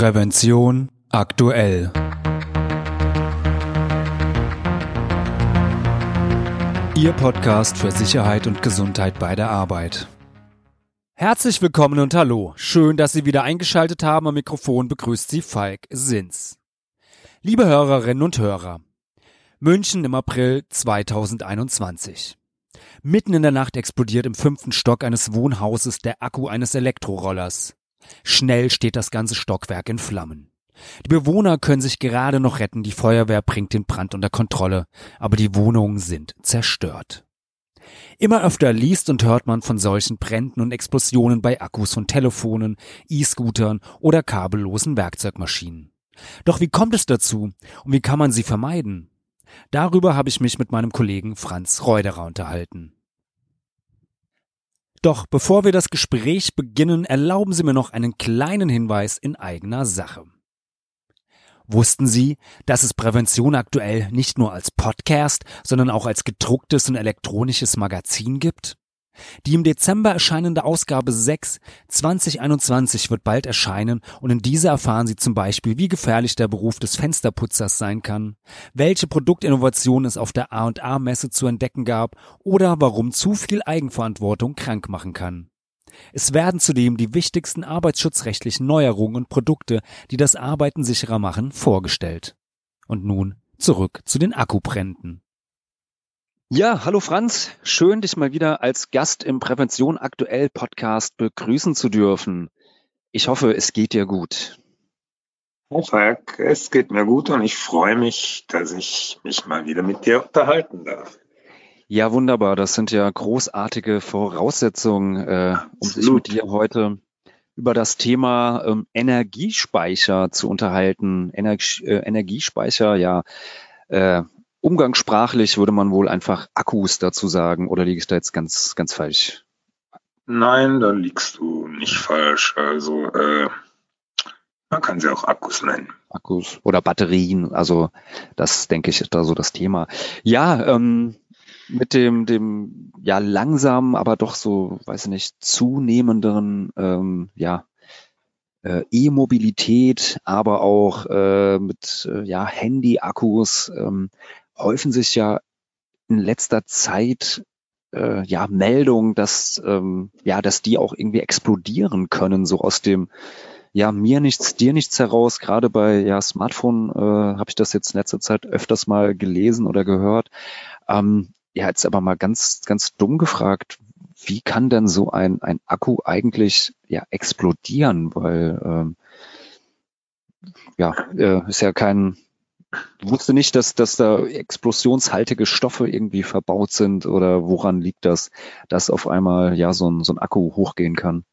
Prävention aktuell. Ihr Podcast für Sicherheit und Gesundheit bei der Arbeit. Herzlich willkommen und hallo. Schön, dass Sie wieder eingeschaltet haben. Am Mikrofon begrüßt Sie Falk Sins. Liebe Hörerinnen und Hörer. München im April 2021. Mitten in der Nacht explodiert im fünften Stock eines Wohnhauses der Akku eines Elektrorollers. Schnell steht das ganze Stockwerk in Flammen. Die Bewohner können sich gerade noch retten, die Feuerwehr bringt den Brand unter Kontrolle, aber die Wohnungen sind zerstört. Immer öfter liest und hört man von solchen Bränden und Explosionen bei Akkus von Telefonen, E-Scootern oder kabellosen Werkzeugmaschinen. Doch wie kommt es dazu und wie kann man sie vermeiden? Darüber habe ich mich mit meinem Kollegen Franz Reuderer unterhalten. Doch bevor wir das Gespräch beginnen, erlauben Sie mir noch einen kleinen Hinweis in eigener Sache. Wussten Sie, dass es Prävention aktuell nicht nur als Podcast, sondern auch als gedrucktes und elektronisches Magazin gibt? Die im Dezember erscheinende Ausgabe 6 2021 wird bald erscheinen und in dieser erfahren Sie zum Beispiel, wie gefährlich der Beruf des Fensterputzers sein kann, welche Produktinnovationen es auf der A&A-Messe zu entdecken gab oder warum zu viel Eigenverantwortung krank machen kann. Es werden zudem die wichtigsten arbeitsschutzrechtlichen Neuerungen und Produkte, die das Arbeiten sicherer machen, vorgestellt. Und nun zurück zu den Akkubränden. Ja, hallo Franz. Schön, dich mal wieder als Gast im Prävention aktuell Podcast begrüßen zu dürfen. Ich hoffe, es geht dir gut. Herr Falk, es geht mir gut und ich freue mich, dass ich mich mal wieder mit dir unterhalten darf. Ja, wunderbar. Das sind ja großartige Voraussetzungen, äh, um sich mit dir heute über das Thema ähm, Energiespeicher zu unterhalten. Energie, äh, Energiespeicher, ja, äh, Umgangssprachlich würde man wohl einfach Akkus dazu sagen, oder liege ich da jetzt ganz, ganz falsch? Nein, da liegst du nicht falsch. Also äh, man kann sie auch Akkus nennen. Akkus oder Batterien, also das denke ich ist da so das Thema. Ja, ähm, mit dem, dem ja langsamen, aber doch so, weiß ich nicht, zunehmenderen ähm, ja, äh, E-Mobilität, aber auch äh, mit äh, ja, Handy-Akkus ähm, häufen sich ja in letzter Zeit äh, ja Meldungen, dass ähm, ja, dass die auch irgendwie explodieren können, so aus dem ja mir nichts, dir nichts heraus. Gerade bei ja Smartphone äh, habe ich das jetzt in letzter Zeit öfters mal gelesen oder gehört. Ähm, ja, jetzt aber mal ganz ganz dumm gefragt, wie kann denn so ein ein Akku eigentlich ja explodieren? Weil ähm, ja, äh, ist ja kein wusste nicht, dass, dass da explosionshaltige Stoffe irgendwie verbaut sind oder woran liegt das, dass auf einmal ja so ein, so ein Akku hochgehen kann?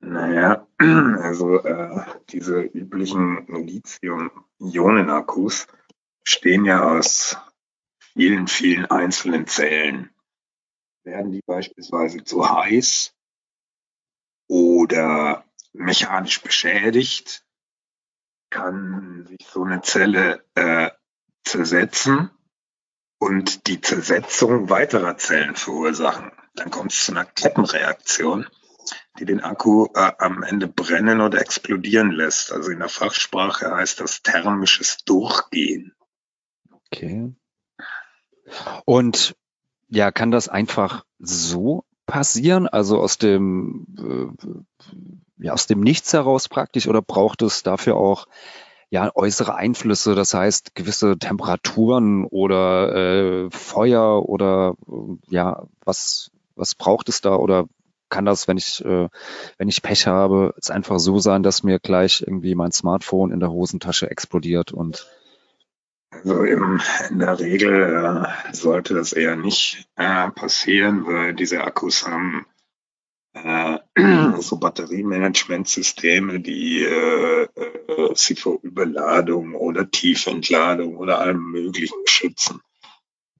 Naja, also äh, diese üblichen Lithium-Ionen-Akkus stehen ja aus vielen, vielen einzelnen Zellen. Werden die beispielsweise zu heiß oder mechanisch beschädigt, kann sich so eine Zelle äh, zersetzen und die Zersetzung weiterer Zellen verursachen. Dann kommt es zu einer Kettenreaktion, die den Akku äh, am Ende brennen oder explodieren lässt. Also in der Fachsprache heißt das thermisches Durchgehen. Okay. Und ja, kann das einfach so passieren? Also aus dem äh, ja, aus dem Nichts heraus praktisch oder braucht es dafür auch ja, äußere Einflüsse, das heißt gewisse Temperaturen oder äh, Feuer oder äh, ja, was, was braucht es da oder kann das, wenn ich, äh, wenn ich Pech habe, es einfach so sein, dass mir gleich irgendwie mein Smartphone in der Hosentasche explodiert und also im, in der Regel äh, sollte das eher nicht äh, passieren, weil diese Akkus haben äh, so Batteriemanagementsysteme, die äh, äh, sie vor Überladung oder Tiefentladung oder allem Möglichen schützen.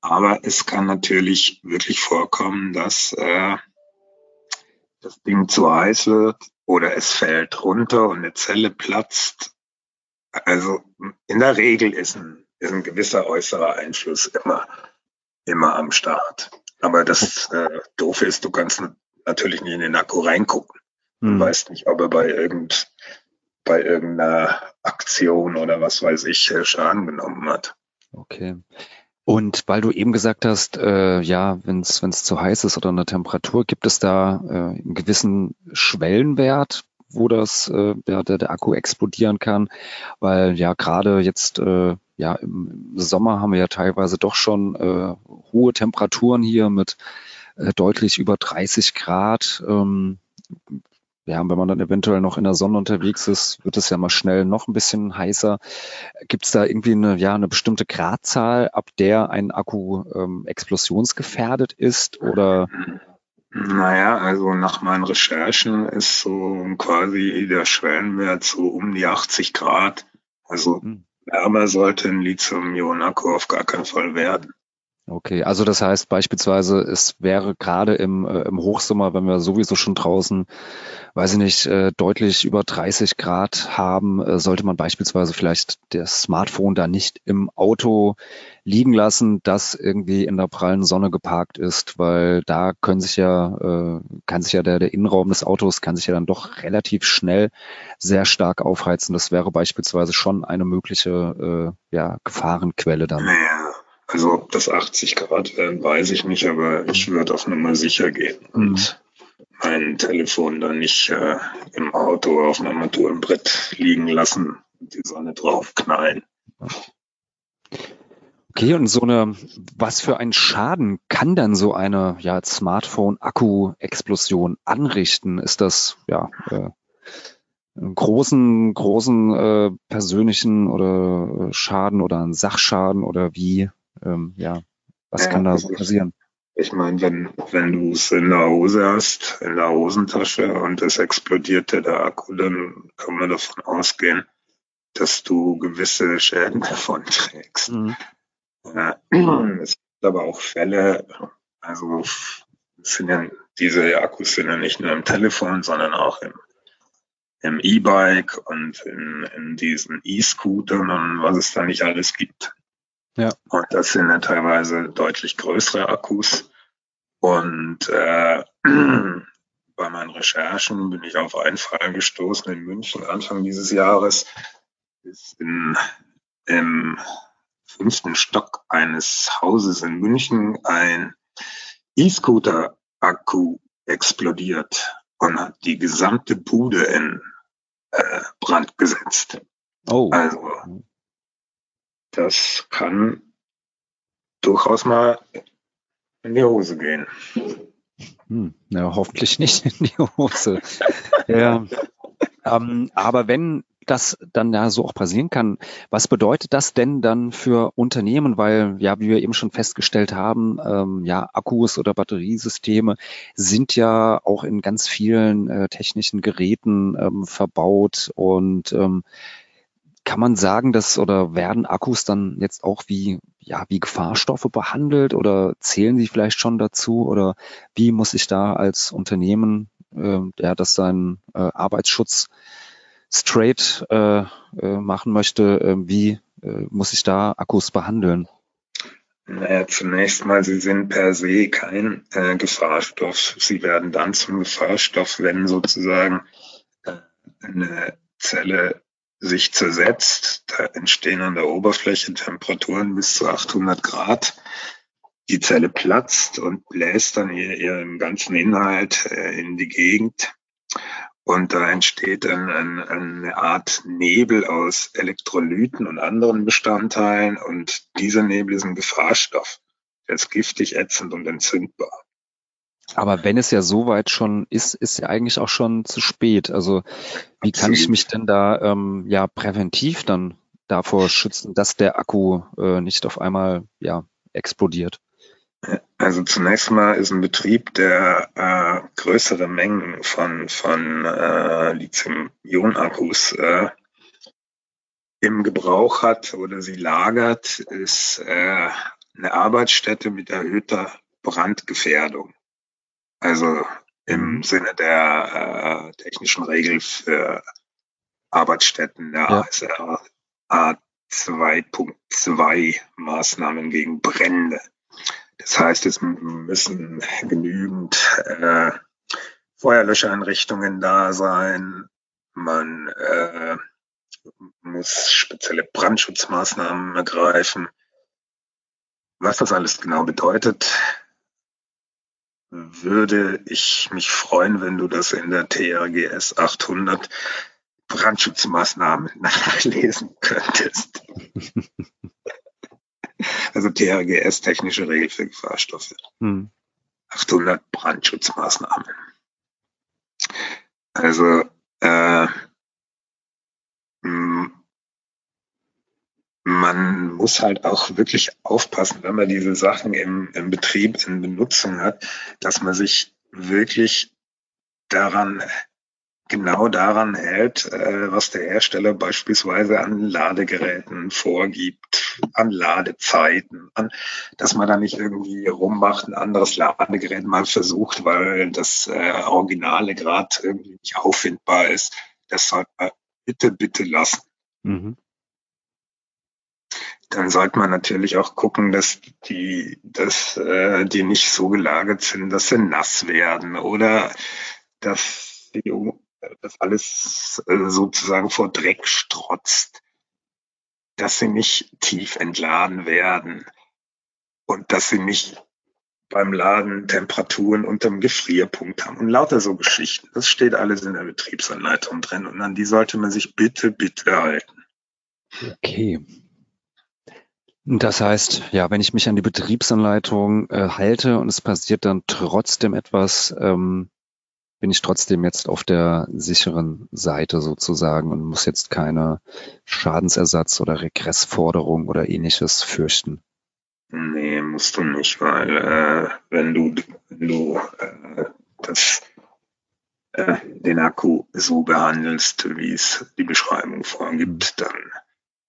Aber es kann natürlich wirklich vorkommen, dass äh, das Ding zu heiß wird oder es fällt runter und eine Zelle platzt. Also in der Regel ist ein, ist ein gewisser äußerer Einfluss immer, immer am Start. Aber das äh, Doofe ist, du kannst natürlich nicht in den Akku reingucken. Du hm. weißt nicht, ob er bei irgend, bei irgendeiner Aktion oder was weiß ich äh, Schaden genommen hat. Okay. Und weil du eben gesagt hast, äh, ja, wenn es zu heiß ist oder eine Temperatur, gibt es da äh, einen gewissen Schwellenwert, wo das äh, der, der, der Akku explodieren kann? Weil ja gerade jetzt äh, ja im Sommer haben wir ja teilweise doch schon äh, hohe Temperaturen hier mit äh, deutlich über 30 Grad. Ähm, ja, wenn man dann eventuell noch in der Sonne unterwegs ist, wird es ja mal schnell noch ein bisschen heißer. Gibt es da irgendwie eine, ja, eine bestimmte Gradzahl, ab der ein Akku ähm, explosionsgefährdet ist oder? Naja, also nach meinen Recherchen ist so quasi der Schwellenwert so um die 80 Grad. Also hm. Wärmer sollte ein Lithium-Ionen-Akku auf gar keinen Fall werden. Okay, also das heißt beispielsweise, es wäre gerade im, äh, im Hochsommer, wenn wir sowieso schon draußen, weiß ich nicht, äh, deutlich über 30 Grad haben, äh, sollte man beispielsweise vielleicht das Smartphone da nicht im Auto liegen lassen, das irgendwie in der prallen Sonne geparkt ist, weil da können sich ja, äh, kann sich ja der, der Innenraum des Autos kann sich ja dann doch relativ schnell sehr stark aufheizen. Das wäre beispielsweise schon eine mögliche äh, ja, Gefahrenquelle dann. Ja also ob das 80 Grad werden, weiß ich nicht, aber ich würde auf Nummer sicher gehen und mhm. mein Telefon dann nicht äh, im Auto auf einem Armaturenbrett liegen lassen und die Sonne draufknallen. Okay, und so eine, was für einen Schaden kann dann so eine ja, Smartphone-Akku-Explosion anrichten? Ist das ja äh, einen großen, großen äh, persönlichen oder äh, Schaden oder einen Sachschaden oder wie ähm, ja, was ja, kann da so passieren? Ich meine, wenn, wenn du es in der Hose hast, in der Hosentasche und es explodiert der Akku, dann kann man davon ausgehen, dass du gewisse Schäden davon trägst. Mhm. Äh, es gibt aber auch Fälle, also sind ja, diese Akkus sind ja nicht nur im Telefon, sondern auch im im E-Bike und in, in diesen E-Scootern und was es da nicht alles gibt. Ja. Und das sind dann teilweise deutlich größere Akkus. Und äh, bei meinen Recherchen bin ich auf einen Fall gestoßen in München Anfang dieses Jahres. Ist in, im fünften Stock eines Hauses in München ein E-Scooter-Akku explodiert und hat die gesamte Bude in äh, Brand gesetzt. Oh. Also das kann durchaus mal in die Hose gehen. Hm, ja, hoffentlich nicht in die Hose. ja. Ähm, aber wenn das dann ja so auch passieren kann, was bedeutet das denn dann für Unternehmen? Weil ja, wie wir eben schon festgestellt haben, ähm, ja, Akkus oder Batteriesysteme sind ja auch in ganz vielen äh, technischen Geräten ähm, verbaut und ähm, kann man sagen, dass oder werden Akkus dann jetzt auch wie, ja, wie Gefahrstoffe behandelt oder zählen sie vielleicht schon dazu oder wie muss ich da als Unternehmen, äh, der das seinen äh, Arbeitsschutz straight äh, äh, machen möchte, äh, wie äh, muss ich da Akkus behandeln? Naja, zunächst mal, sie sind per se kein äh, Gefahrstoff. Sie werden dann zum Gefahrstoff, wenn sozusagen äh, eine Zelle sich zersetzt. Da entstehen an der Oberfläche Temperaturen bis zu 800 Grad. Die Zelle platzt und bläst dann ihren ganzen Inhalt äh, in die Gegend. Und da entsteht ein, ein, eine Art Nebel aus Elektrolyten und anderen Bestandteilen. Und dieser Nebel ist ein Gefahrstoff. Der ist giftig, ätzend und entzündbar. Aber wenn es ja so weit schon ist, ist ja eigentlich auch schon zu spät. Also wie kann ich mich denn da ähm, ja präventiv dann davor schützen, dass der Akku äh, nicht auf einmal ja explodiert? Also zunächst mal ist ein Betrieb, der äh, größere Mengen von, von äh, Lithium-Ionen-Akkus äh, im Gebrauch hat oder sie lagert, ist äh, eine Arbeitsstätte mit erhöhter Brandgefährdung. Also im mhm. Sinne der äh, technischen Regel für Arbeitsstätten der ja. ASR A2.2 Maßnahmen gegen Brände. Das heißt, es müssen genügend äh, Feuerlöscheinrichtungen da sein. man äh, muss spezielle Brandschutzmaßnahmen ergreifen. Was das alles genau bedeutet, würde ich mich freuen, wenn du das in der TRGS 800 Brandschutzmaßnahmen nachlesen könntest. also THGS, technische Regel für Gefahrstoffe. Hm. 800 Brandschutzmaßnahmen. Also äh, man muss halt auch wirklich aufpassen, wenn man diese Sachen im, im Betrieb in Benutzung hat, dass man sich wirklich daran genau daran hält, äh, was der Hersteller beispielsweise an Ladegeräten vorgibt, an Ladezeiten, an, dass man da nicht irgendwie rummacht, ein anderes Ladegerät mal versucht, weil das äh, Originale gerade irgendwie nicht auffindbar ist. Das sollte man bitte, bitte lassen. Mhm. Dann sollte man natürlich auch gucken, dass die, dass äh, die nicht so gelagert sind, dass sie nass werden oder dass die das alles äh, sozusagen vor Dreck strotzt, dass sie nicht tief entladen werden und dass sie nicht beim Laden Temperaturen unterm Gefrierpunkt haben und lauter so Geschichten. Das steht alles in der Betriebsanleitung drin und an die sollte man sich bitte, bitte halten. Okay. Das heißt, ja, wenn ich mich an die Betriebsanleitung äh, halte und es passiert dann trotzdem etwas, ähm, bin ich trotzdem jetzt auf der sicheren Seite sozusagen und muss jetzt keine Schadensersatz oder Regressforderung oder ähnliches fürchten. Nee, musst du nicht, weil äh, wenn du, wenn du äh, das, äh, den Akku so behandelst, wie es die Beschreibung vorgibt, mhm. dann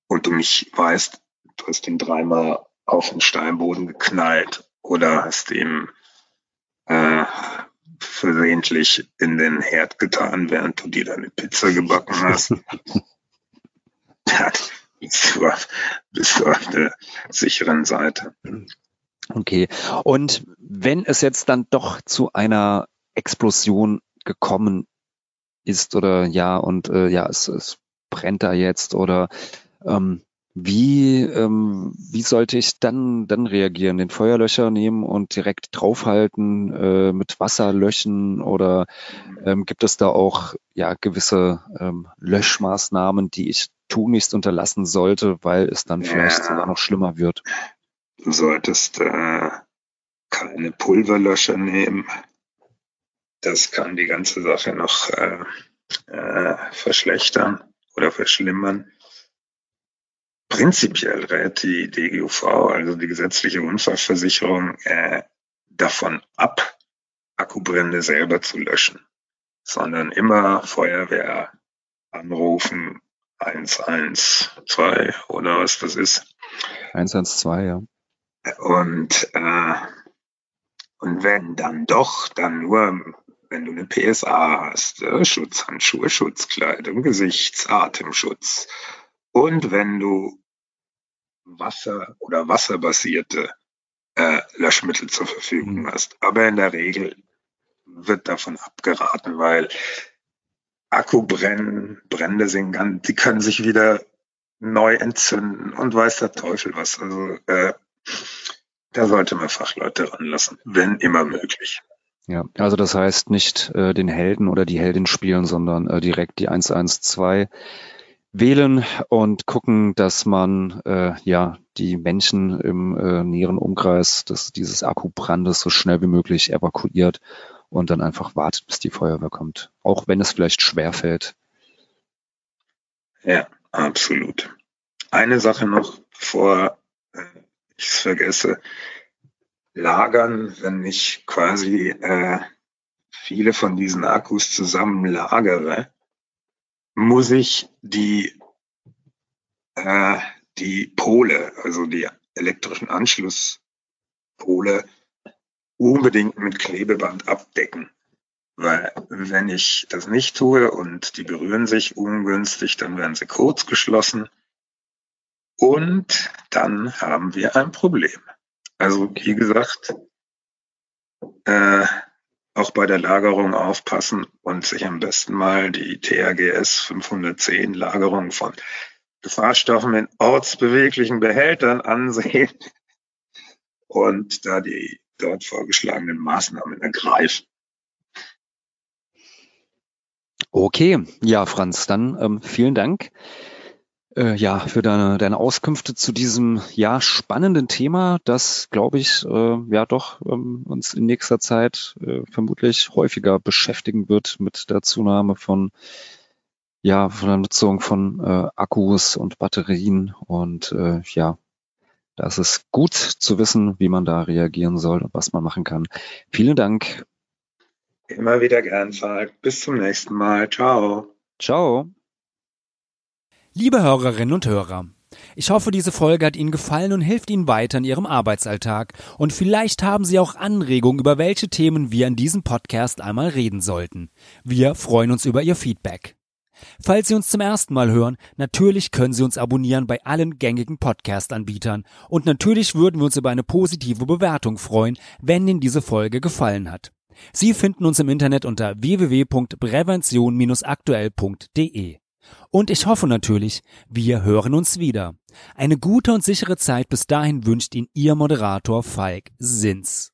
und du mich weißt, du hast ihn dreimal auf den Steinboden geknallt oder hast ihm äh, versehentlich in den Herd getan, während du dir deine Pizza gebacken hast. bist du, auf, bist du auf der sicheren Seite. Okay. Und wenn es jetzt dann doch zu einer Explosion gekommen ist oder ja, und äh, ja, es, es brennt da jetzt oder ähm, wie, ähm, wie sollte ich dann, dann reagieren? Den Feuerlöscher nehmen und direkt draufhalten, äh, mit Wasser löschen oder ähm, gibt es da auch ja gewisse ähm, Löschmaßnahmen, die ich tunlichst unterlassen sollte, weil es dann vielleicht ja. sogar noch schlimmer wird? Du solltest äh, keine Pulverlöscher nehmen. Das kann die ganze Sache noch äh, äh, verschlechtern oder verschlimmern Prinzipiell rät die DGUV, also die gesetzliche Unfallversicherung, äh, davon ab, Akkubrände selber zu löschen, sondern immer Feuerwehr anrufen, 112 oder was das ist. 112, ja. Und, äh, und wenn dann doch, dann nur, wenn du eine PSA hast, äh, Schutzhandschuhe, Schutzkleidung, Gesichtsatemschutz. Und wenn du Wasser oder wasserbasierte äh, Löschmittel zur Verfügung mhm. hast. Aber in der Regel wird davon abgeraten, weil Akkubrennen, Brände sind ganz, die können sich wieder neu entzünden und weiß der Teufel was. Also äh, da sollte man Fachleute ranlassen, wenn immer möglich. Ja, also das heißt nicht äh, den Helden oder die Heldin spielen, sondern äh, direkt die 112 wählen und gucken, dass man äh, ja die Menschen im äh, näheren Umkreis des, dieses Akkubrandes so schnell wie möglich evakuiert und dann einfach wartet, bis die Feuerwehr kommt, auch wenn es vielleicht schwer fällt. Ja, absolut. Eine Sache noch, bevor äh, ich es vergesse. Lagern, wenn ich quasi äh, viele von diesen Akkus zusammen lagere, muss ich die, äh, die Pole, also die elektrischen Anschlusspole, unbedingt mit Klebeband abdecken. Weil wenn ich das nicht tue und die berühren sich ungünstig, dann werden sie kurz geschlossen und dann haben wir ein Problem. Also wie gesagt, äh, auch bei der Lagerung aufpassen und sich am besten mal die THGS 510 Lagerung von Gefahrstoffen in ortsbeweglichen Behältern ansehen und da die dort vorgeschlagenen Maßnahmen ergreifen. Okay, ja, Franz, dann ähm, vielen Dank äh, ja für deine, deine Auskünfte zu diesem ja spannenden Thema, das glaube ich äh, ja doch ähm, uns in nächster Zeit äh, vermutlich häufiger beschäftigen wird mit der Zunahme von ja von der Nutzung von äh, Akkus und Batterien und äh, ja das ist gut zu wissen, wie man da reagieren soll und was man machen kann. Vielen Dank. Immer wieder gern, Falk. Bis zum nächsten Mal. Ciao. Ciao. Liebe Hörerinnen und Hörer, ich hoffe, diese Folge hat Ihnen gefallen und hilft Ihnen weiter in Ihrem Arbeitsalltag. Und vielleicht haben Sie auch Anregungen, über welche Themen wir in diesem Podcast einmal reden sollten. Wir freuen uns über Ihr Feedback. Falls Sie uns zum ersten Mal hören, natürlich können Sie uns abonnieren bei allen gängigen Podcast-Anbietern. Und natürlich würden wir uns über eine positive Bewertung freuen, wenn Ihnen diese Folge gefallen hat. Sie finden uns im Internet unter www.prävention-aktuell.de. Und ich hoffe natürlich, wir hören uns wieder. Eine gute und sichere Zeit bis dahin wünscht Ihnen Ihr Moderator Falk Sins.